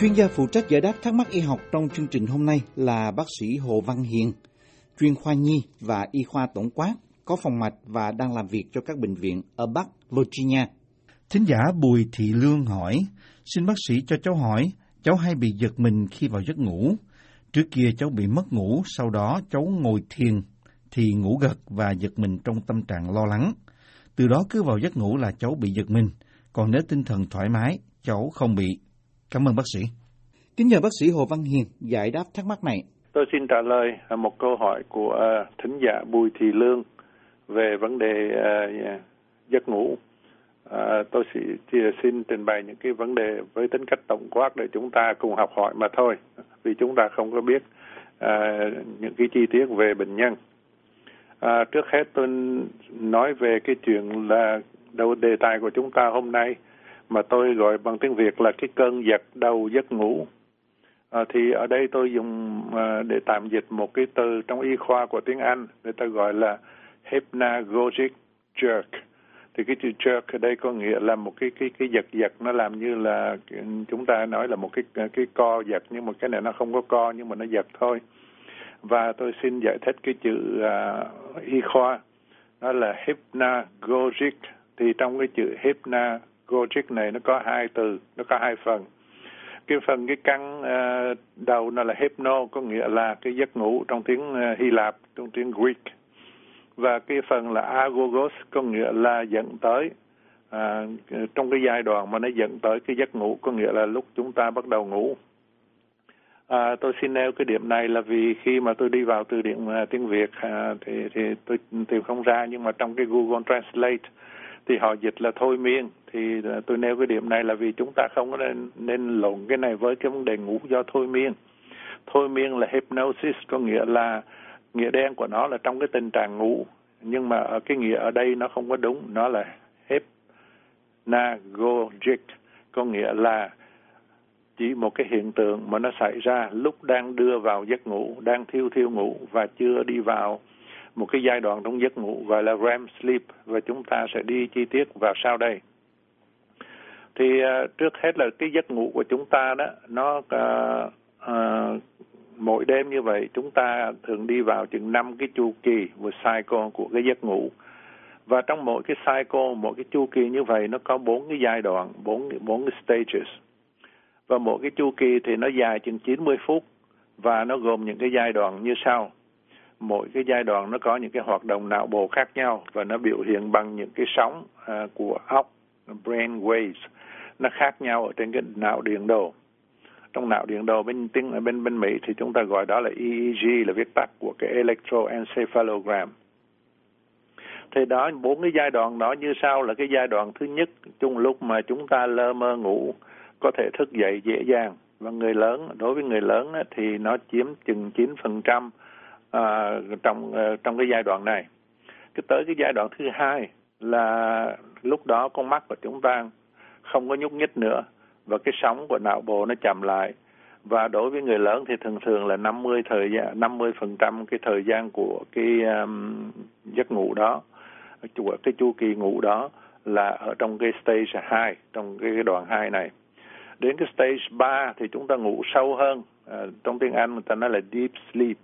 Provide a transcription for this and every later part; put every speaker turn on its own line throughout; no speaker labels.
Chuyên gia phụ trách giải đáp thắc mắc y học trong chương trình hôm nay là bác sĩ Hồ Văn Hiền, chuyên khoa nhi và y khoa tổng quát, có phòng mạch và đang làm việc cho các bệnh viện ở Bắc Virginia.
Thính giả Bùi Thị Lương hỏi, xin bác sĩ cho cháu hỏi, cháu hay bị giật mình khi vào giấc ngủ. Trước kia cháu bị mất ngủ, sau đó cháu ngồi thiền thì ngủ gật và giật mình trong tâm trạng lo lắng. Từ đó cứ vào giấc ngủ là cháu bị giật mình, còn nếu tinh thần thoải mái, cháu không bị. Cảm ơn bác sĩ.
Kính nhờ bác sĩ Hồ Văn Hiền giải đáp thắc mắc này.
Tôi xin trả lời một câu hỏi của uh, thính giả Bùi Thị Lương về vấn đề uh, giấc ngủ. Tôi xin trình bày những cái vấn đề với tính cách tổng quát để chúng ta cùng học hỏi mà thôi, vì chúng ta không có biết uh, những cái chi tiết về bệnh nhân. À, trước hết tôi nói về cái chuyện là đầu đề tài của chúng ta hôm nay mà tôi gọi bằng tiếng Việt là cái cơn giật đầu giấc ngủ. À, thì ở đây tôi dùng à, để tạm dịch một cái từ trong y khoa của tiếng Anh người ta gọi là hypnagogic jerk. Thì cái chữ jerk ở đây có nghĩa là một cái cái cái giật giật nó làm như là chúng ta nói là một cái cái co giật nhưng mà cái này nó không có co nhưng mà nó giật thôi. Và tôi xin giải thích cái chữ à, y khoa đó là hypnagogic thì trong cái chữ hypna Gojek này nó có hai từ, nó có hai phần. Cái phần cái căn uh, ờ, đầu nó là hypno có nghĩa là cái giấc ngủ trong tiếng uh, Hy Lạp trong tiếng Greek. Và cái phần là agogos có nghĩa là dẫn tới. À, trong cái giai đoạn mà nó dẫn tới cái giấc ngủ có nghĩa là lúc chúng ta bắt đầu ngủ. À, tôi xin nêu cái điểm này là vì khi mà tôi đi vào từ điển uh, tiếng Việt à, thì thì tôi tìm không ra nhưng mà trong cái Google Translate thì họ dịch là thôi miên thì à, tôi nêu cái điểm này là vì chúng ta không có nên nên lộn cái này với cái vấn đề ngủ do thôi miên. Thôi miên là hypnosis, có nghĩa là nghĩa đen của nó là trong cái tình trạng ngủ. Nhưng mà ở cái nghĩa ở đây nó không có đúng, nó là hypnagogic, có nghĩa là chỉ một cái hiện tượng mà nó xảy ra lúc đang đưa vào giấc ngủ, đang thiêu thiêu ngủ và chưa đi vào một cái giai đoạn trong giấc ngủ, gọi là REM sleep. Và chúng ta sẽ đi chi tiết vào sau đây. Thì uh, trước hết là cái giấc ngủ của chúng ta đó nó uh, uh, mỗi đêm như vậy chúng ta thường đi vào chừng năm cái chu kỳ một cycle của cái giấc ngủ. Và trong mỗi cái cycle mỗi cái chu kỳ như vậy nó có bốn cái giai đoạn bốn bốn cái stages. Và mỗi cái chu kỳ thì nó dài chừng 90 phút và nó gồm những cái giai đoạn như sau. Mỗi cái giai đoạn nó có những cái hoạt động não bộ khác nhau và nó biểu hiện bằng những cái sóng uh, của óc brain waves nó khác nhau ở trên cái não điện đồ trong não điện đồ bên tiếng ở bên bên Mỹ thì chúng ta gọi đó là EEG là viết tắt của cái electroencephalogram. Thì đó, bốn cái giai đoạn đó như sau là cái giai đoạn thứ nhất, chung lúc mà chúng ta lơ mơ ngủ, có thể thức dậy dễ dàng. Và người lớn, đối với người lớn thì nó chiếm chừng 9% trăm à, trong ờ, trong cái giai đoạn này. Cái tới cái giai đoạn thứ hai là lúc đó con mắt của chúng ta không có nhúc nhích nữa và cái sóng của não bộ nó chậm lại. Và đối với người lớn thì thường thường là 50 thời gian 50 phần trăm cái thời gian của cái um, giấc ngủ đó của cái chu kỳ ngủ đó là ở trong cái stage 2 trong cái đoạn 2 này. Đến cái stage 3 thì chúng ta ngủ sâu hơn à, trong tiếng Anh người ta nói là deep sleep.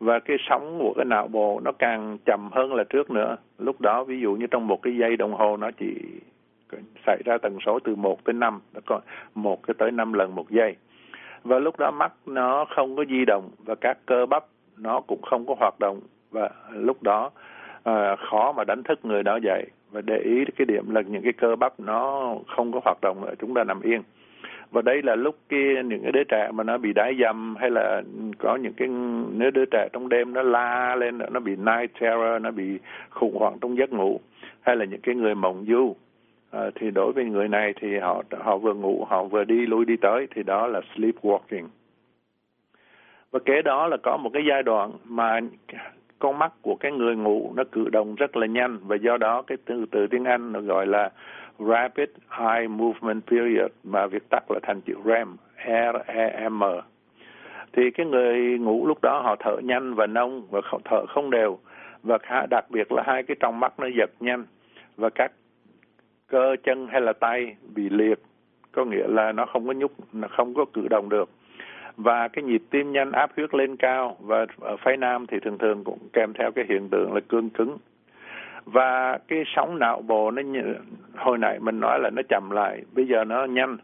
Và cái sóng của cái não bộ nó càng chậm hơn là trước nữa. Lúc đó ví dụ như trong một cái giây đồng hồ nó chỉ xảy ra tần số từ 1 tới 5 nó có một tới 5 lần một giây. Và lúc đó mắt nó không có di động và các cơ bắp nó cũng không có hoạt động. Và lúc đó à, khó mà đánh thức người đó dậy. Và để ý cái điểm là những cái cơ bắp nó không có hoạt động nữa chúng ta nằm yên. Và đây là lúc kia những cái đứa trẻ mà nó bị đái dầm hay là có những cái nếu đứa trẻ trong đêm nó la lên nó bị night terror nó bị khủng hoảng trong giấc ngủ hay là những cái người mộng du à, thì đối với người này thì họ họ vừa ngủ họ vừa đi lui đi tới thì đó là sleepwalking và kế đó là có một cái giai đoạn mà con mắt của cái người ngủ nó cử động rất là nhanh và do đó cái từ từ tiếng Anh nó gọi là Rapid Eye Movement Period mà viết tắt là thành chữ REM, R-E-M. Thì cái người ngủ lúc đó họ thở nhanh và nông và thở không đều và đặc biệt là hai cái trong mắt nó giật nhanh và các cơ chân hay là tay bị liệt có nghĩa là nó không có nhúc nó không có cử động được. Và cái nhịp tim nhanh áp huyết lên cao và ở phái nam thì thường thường cũng kèm theo cái hiện tượng là cương cứng. Và cái sóng não bộ nó như, hồi nãy mình nói là nó chậm lại bây giờ nó nhanh.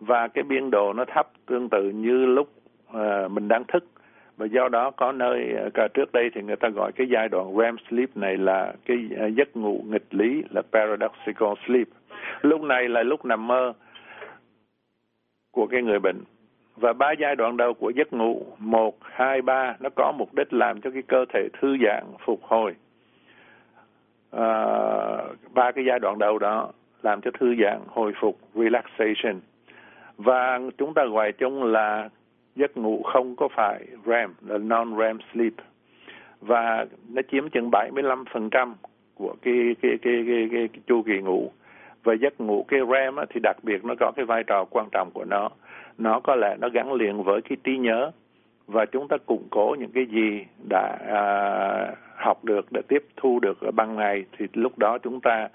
Và cái biên độ nó thấp tương tự như lúc uh, mình đang thức và do đó có nơi ờ, cả trước đây thì người ta gọi cái giai đoạn REM sleep này là cái ờ, giấc ngủ nghịch lý là paradoxical sleep. Lúc này là lúc nằm mơ của cái người bệnh. Và ba giai đoạn đầu của giấc ngủ một hai ba nó có mục đích làm cho cái cơ thể thư giãn phục hồi. À, ba cái giai đoạn đầu đó làm cho thư giãn hồi phục relaxation. Và chúng ta gọi chung là giấc ngủ không có phải REM là non-REM sleep. Và nó chiếm chừng 75% của cái cái cái cái, cái, cái chu kỳ ngủ. Và giấc ngủ cái REM á, thì đặc biệt nó có cái vai trò quan trọng của nó. Nó có lẽ nó gắn liền với cái trí nhớ. Và chúng ta củng cố những cái gì đã à, học được đã tiếp thu được ở ban ngày thì lúc đó chúng ta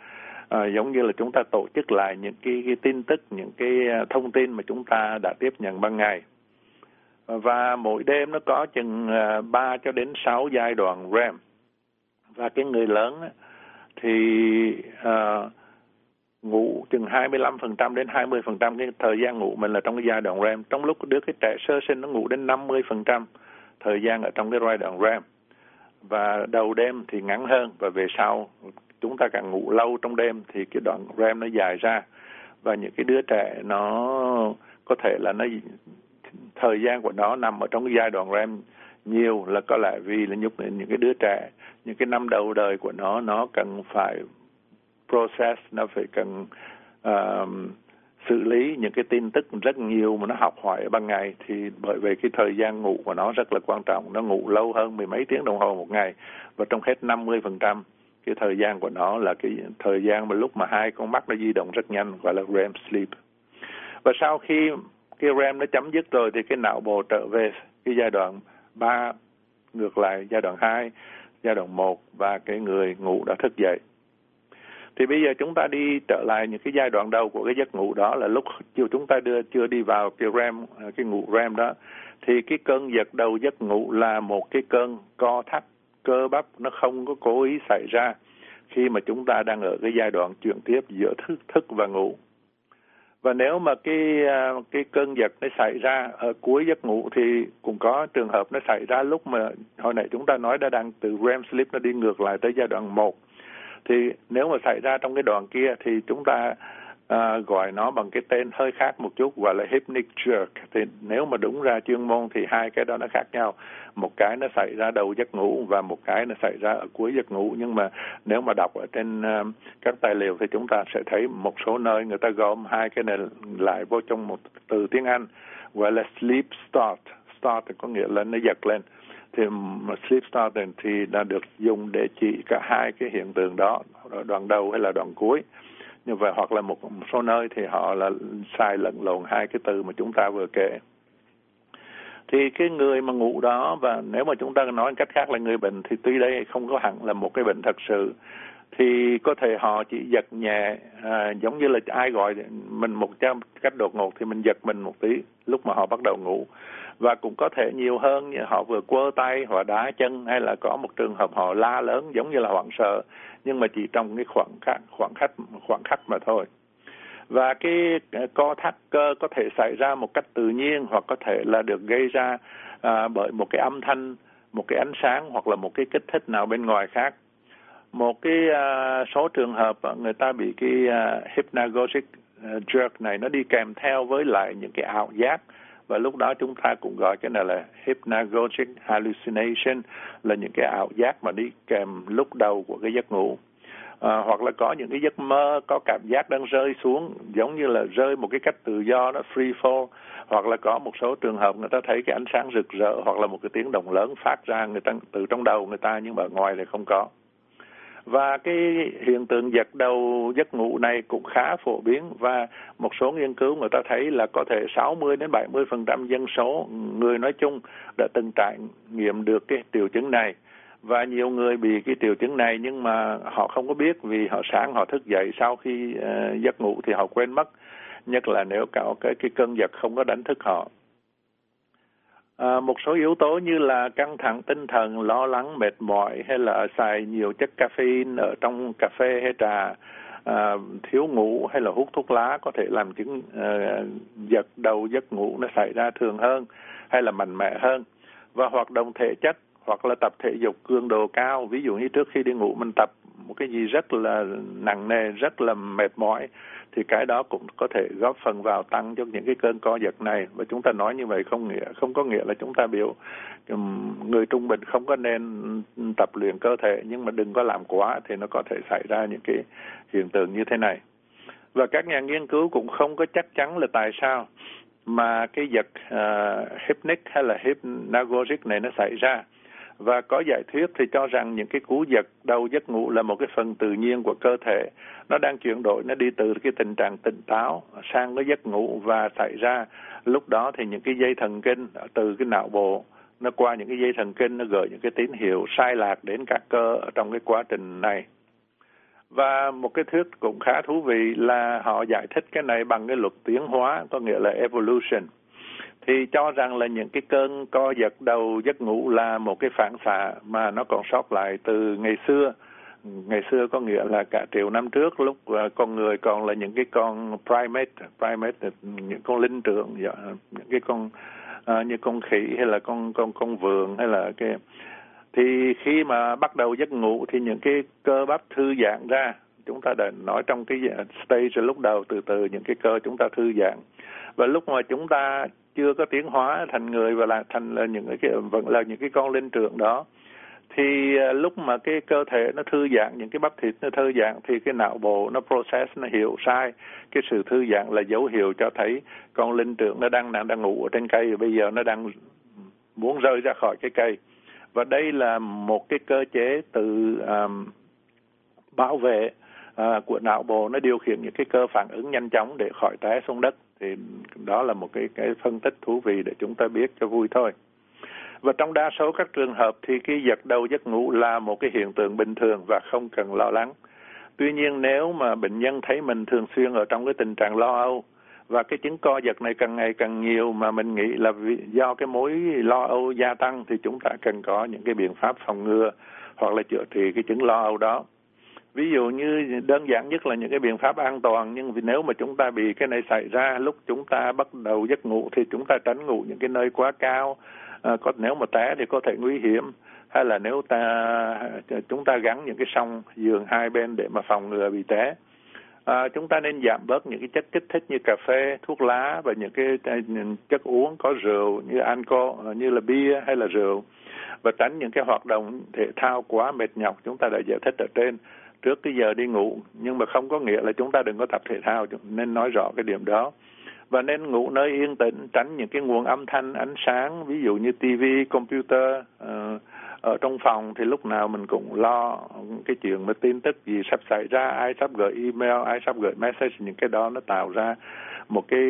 à, giống như là chúng ta tổ chức lại những cái, cái tin tức những cái à, thông tin mà chúng ta đã tiếp nhận ban ngày và mỗi đêm nó có chừng à, 3 cho đến 6 giai đoạn REM và cái người lớn thì uh, ngủ chừng 25% đến 20% cái thời gian ngủ mình là trong cái giai đoạn REM. Trong lúc đứa cái trẻ sơ sinh nó ngủ đến 50% thời gian ở trong cái giai đoạn REM. Và đầu đêm thì ngắn hơn và về sau chúng ta càng ngủ lâu trong đêm thì cái đoạn REM nó dài ra và những cái đứa trẻ nó có thể là nó thời gian của nó nằm ở trong cái giai đoạn REM nhiều là có lẽ vì là nhúc những cái đứa trẻ. Những cái năm đầu đời của nó nó cần phải process nó phải cần uh, xử lý những cái tin tức rất nhiều mà nó học hỏi ở ban ngày. Thì bởi vì cái thời gian ngủ của nó rất là quan trọng. Nó ngủ lâu hơn mười mấy tiếng đồng hồ một ngày. Và trong hết 50% cái thời gian của nó là cái thời gian mà lúc mà hai con mắt nó di động rất nhanh gọi là REM sleep. Và sau khi cái REM nó chấm dứt rồi thì cái não bộ trở về cái giai đoạn 3 ngược lại giai đoạn 2 giai đoạn 1 và cái người ngủ đã thức dậy. Thì bây giờ chúng ta đi trở lại những cái giai đoạn đầu của cái giấc ngủ đó là lúc chiều chúng ta đưa, chưa đi vào cái REM à, cái ngủ REM đó. Thì cái cơn giật đầu giấc ngủ là một cái cơn co thắt, cơ bắp nó không có cố ý xảy ra khi mà chúng ta đang ở cái giai đoạn chuyển tiếp giữa thức thức và ngủ và nếu mà cái à, cái cơn giật nó xảy ra ở cuối giấc ngủ thì cũng có trường hợp nó xảy ra lúc mà hồi nãy chúng ta nói đã đang từ REM sleep nó đi ngược lại tới giai đoạn 1 thì nếu mà xảy ra trong cái đoạn kia thì chúng ta à, gọi nó bằng cái tên hơi khác một chút gọi là hypnic jerk. Thì nếu mà đúng ra chuyên môn thì hai cái đó nó khác nhau. Một cái nó xảy ra đầu giấc ngủ và một cái nó xảy ra ở cuối giấc ngủ. Nhưng mà nếu mà đọc ở trên uh, các tài liệu thì chúng ta sẽ thấy một số nơi người ta gom hai cái này lại vô trong một từ tiếng Anh gọi là sleep start. Start có nghĩa là nó giật lên. Thì sleep starting thì đã được dùng để chỉ cả hai cái hiện tượng đó đoạn đầu hay là đoạn cuối như vậy hoặc là một, số nơi thì họ là sai lẫn lộn hai cái từ mà chúng ta vừa kể. Thì cái người mà ngủ đó và nếu mà chúng ta nói cách khác là người bệnh thì tuy đây không có hẳn là một cái bệnh thật sự thì có thể họ chỉ giật nhẹ à, giống như là ai gọi mình một trăm cách đột ngột thì mình giật mình một tí lúc mà họ bắt đầu ngủ và cũng có thể nhiều hơn như họ vừa quơ tay họ đá chân hay là có một trường hợp họ la lớn giống như là hoảng sợ. Nhưng mà chỉ trong cái khoảng khắc khoảng khắc khoảng khắc mà thôi. Và cái ờ, co thắt cơ có thể xảy ra một cách tự nhiên hoặc có thể là được gây ra à, bởi một cái âm thanh một cái ánh sáng hoặc là một cái kích thích nào bên ngoài khác. Một cái uh, số trường hợp ờ, người ta bị cái uh, hypnagogic uh, jerk này nó đi kèm theo với lại những cái ảo giác và lúc đó chúng ta cũng gọi cái này là hypnagogic hallucination là những cái ảo giác mà đi kèm lúc đầu của cái giấc ngủ. À, hoặc là có những cái giấc mơ có cảm giác đang rơi xuống giống như là rơi một cái cách tự do đó free fall. Hoặc là có một số trường hợp người ta thấy cái ánh sáng rực rỡ hoặc là một cái tiếng động lớn phát ra người ta từ trong đầu người ta nhưng mà ngoài thì không có và cái hiện tượng giật đầu giấc ngủ này cũng khá phổ biến. Và một số nghiên cứu người ta thấy là có thể 60 đến 70 phần trăm dân số người nói chung đã từng trải nghiệm được cái triệu chứng này. Và nhiều người bị cái triệu chứng này nhưng mà họ không có biết vì họ sáng họ thức dậy sau khi uh, giấc ngủ thì họ quên mất. Nhất là nếu có cái cái cơn giật không có đánh thức họ. À, một số yếu tố như là căng thẳng tinh thần, lo lắng, mệt mỏi hay là xài nhiều chất caffeine ở trong cà phê hay trà, à, thiếu ngủ hay là hút thuốc lá có thể làm chứng à, giật đầu giấc ngủ nó xảy ra thường hơn hay là mạnh mẽ hơn. Và hoạt động thể chất hoặc là tập thể dục cường độ cao ví dụ như trước khi đi ngủ mình tập một cái gì rất là nặng nề rất là mệt mỏi thì cái đó cũng có thể góp phần vào tăng cho những cái cơn co giật này. Và chúng ta nói như vậy không nghĩa không có nghĩa là chúng ta biểu người trung bình không có nên tập luyện cơ thể nhưng mà đừng có làm quá thì nó có thể xảy ra những cái hiện tượng như thế này. Và các nhà nghiên cứu cũng không có chắc chắn là tại sao mà cái giật uh, hypnic hay là hypnagogic này nó xảy ra và có giải thuyết thì cho rằng những cái cú giật, đau giấc ngủ là một cái phần tự nhiên của cơ thể. Nó đang chuyển đổi, nó đi từ cái tình trạng tỉnh táo sang cái giấc ngủ và xảy ra. Lúc đó thì những cái dây thần kinh từ cái não bộ, nó qua những cái dây thần kinh, nó gửi những cái tín hiệu sai lạc đến các cơ trong cái quá trình này. Và một cái thuyết cũng khá thú vị là họ giải thích cái này bằng cái luật tiến hóa, có nghĩa là evolution thì cho rằng là những cái cơn co giật đầu giấc ngủ là một cái phản xạ mà nó còn sót lại từ ngày xưa. Ngày xưa có nghĩa là cả triệu năm trước lúc à, con người còn là những cái con primate primate những con linh trưởng dạ, những cái con uh, như con khỉ hay là con con con vườn hay là cái thì khi mà bắt đầu giấc ngủ thì những cái cơ bắp thư giãn ra. Chúng ta đã nói trong cái à, stage lúc đầu từ từ những cái cơ chúng ta thư giãn. Và lúc mà chúng ta chưa có tiến hóa thành người và là thành là những cái vẫn là những cái con linh trưởng đó. Thì à, lúc mà cái cơ thể nó thư giãn những cái bắp thịt nó thư giãn thì cái não bộ nó process nó hiểu sai. Cái sự thư giãn là dấu hiệu cho thấy con linh trưởng nó đang đang đang ngủ ở trên cây và bây giờ nó đang muốn rơi ra khỏi cái cây. Và đây là một cái cơ chế từ um, bảo vệ uh, của não bộ nó điều khiển những cái cơ phản ứng nhanh chóng để khỏi té xuống đất. Thì đó là một cái cái phân tích thú vị để chúng ta biết cho vui thôi. Và trong đa số các trường hợp thì cái giật đầu giấc ngủ là một cái hiện tượng bình thường và không cần lo lắng. Tuy nhiên nếu mà bệnh nhân thấy mình thường xuyên ở trong cái tình trạng lo âu và cái chứng co giật này càng ngày càng nhiều mà mình nghĩ là vì do cái mối lo âu gia tăng thì chúng ta cần có những cái biện pháp phòng ngừa hoặc là chữa trị cái chứng lo âu đó ví dụ như đơn giản nhất là những cái biện pháp an toàn nhưng vì nếu mà chúng ta bị cái này xảy ra lúc chúng ta bắt đầu giấc ngủ thì chúng ta tránh ngủ những cái nơi quá cao. À, có nếu mà té thì có thể nguy hiểm. Hay là nếu ta chúng ta gắn những cái song giường hai bên để mà phòng ngừa bị té. À, chúng ta nên giảm bớt những cái chất kích thích như cà phê thuốc lá và những cái à, chất uống có rượu như alcohol à, như là bia hay là rượu. Và tránh những cái hoạt động thể thao quá mệt nhọc chúng ta đã giải thích ở trên trước cái giờ đi ngủ nhưng mà không có nghĩa là chúng ta đừng có tập thể thao nên nói rõ cái điểm đó. Và nên ngủ nơi yên tĩnh tránh những cái nguồn âm thanh ánh sáng ví dụ như tivi computer uh, ở trong phòng thì lúc nào mình cũng lo cái chuyện mà tin tức gì sắp xảy ra ai sắp gửi email ai sắp gửi message những cái đó nó tạo ra một cái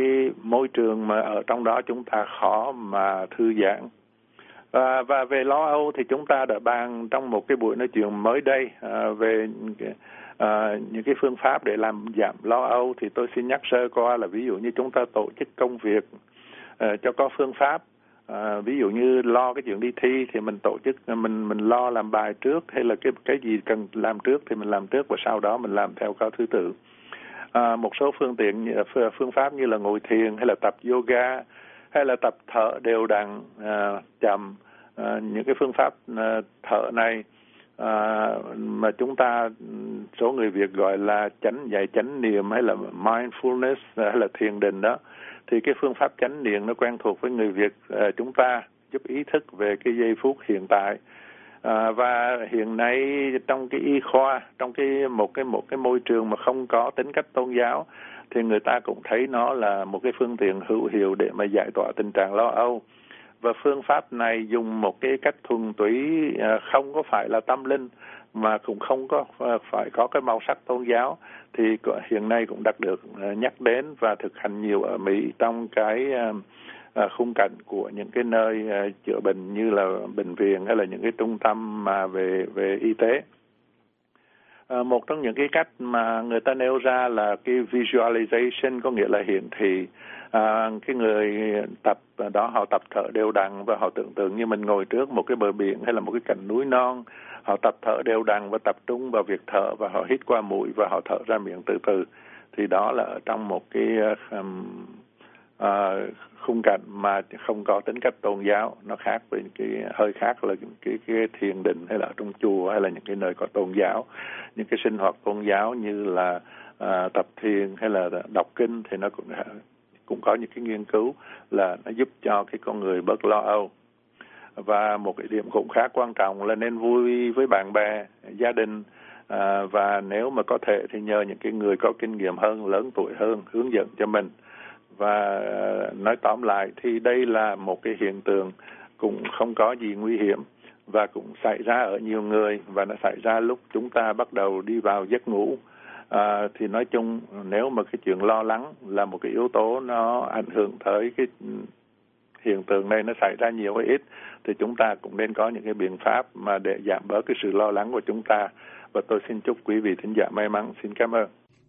môi trường mà ở trong đó chúng ta khó mà thư giãn. À, và về lo âu thì chúng ta đã bàn trong một cái buổi nói chuyện mới đây à, về à, những cái phương pháp để làm giảm lo âu thì tôi xin nhắc sơ qua là ví dụ như chúng ta tổ chức công việc à, cho có phương pháp à, ví dụ như lo cái chuyện đi thi thì mình tổ chức mình mình lo làm bài trước hay là cái cái gì cần làm trước thì mình làm trước và sau đó mình làm theo có thứ tự. À, một số phương tiện phương pháp như là ngồi thiền hay là tập yoga hay là tập thở đều đặn à, chậm à, những cái phương pháp à, thở này à, mà chúng ta số người Việt gọi là chánh dạy chánh niệm hay là mindfulness hay là thiền định đó thì cái phương pháp chánh niệm nó quen thuộc với người Việt à, chúng ta giúp ý thức về cái giây phút hiện tại. À, và hiện nay trong cái y khoa trong cái một cái một cái môi trường mà không có tính cách tôn giáo thì người ta cũng thấy nó là một cái phương tiện hữu hiệu để mà giải tỏa tình trạng lo âu. Và phương pháp này dùng một cái cách thuần túy à, không có phải là tâm linh, mà cũng không có à, phải có cái màu sắc tôn giáo, thì hiện nay cũng đã được à, nhắc đến và thực hành nhiều ở Mỹ trong cái khung cảnh của những cái nơi chữa bệnh như là bệnh viện hay là những cái trung tâm mà về về y tế. Ờ, một trong những cái cách mà người ta nêu ra là cái visualization có nghĩa là hiển thị. À, cái người tập đó họ tập thở đều đặn và họ tưởng tượng như mình ngồi trước một cái bờ biển hay là một cái cạnh núi non. Họ tập thở đều đặn và tập trung vào việc thở và họ hít qua mũi và họ thở ra miệng từ từ. Thì đó là trong một cái um, uh, khung cảnh mà không có tính cách tôn giáo nó khác với cái hơi khác là cái cái thiền định hay là trong chùa hay là những cái nơi có tôn giáo. Những cái sinh hoạt tôn giáo như là uh, tập thiền hay là đọc kinh thì nó cũng cũng có những cái nghiên cứu là nó giúp cho cái con người bớt lo âu. Và một cái điểm cũng khá quan trọng là nên vui với bạn bè gia đình. À, và nếu mà có thể thì nhờ những cái người có kinh nghiệm hơn lớn tuổi hơn hướng dẫn cho mình và ờ, nói tóm lại thì đây là một cái hiện tượng cũng không có gì nguy hiểm và cũng xảy ra ở nhiều người và nó xảy ra lúc chúng ta bắt đầu đi vào giấc ngủ. À, thì nói chung nếu mà cái chuyện lo lắng là một cái yếu tố nó ảnh hưởng tới cái hiện tượng này nó xảy ra nhiều hay ít thì chúng ta cũng nên có những cái biện pháp mà để giảm bớt cái sự lo lắng của chúng ta. Và tôi xin chúc quý vị thính giả may mắn. Xin cảm ơn.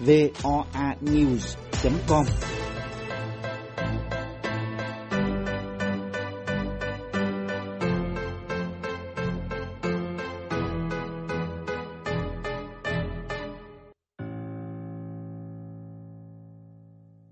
voanews.com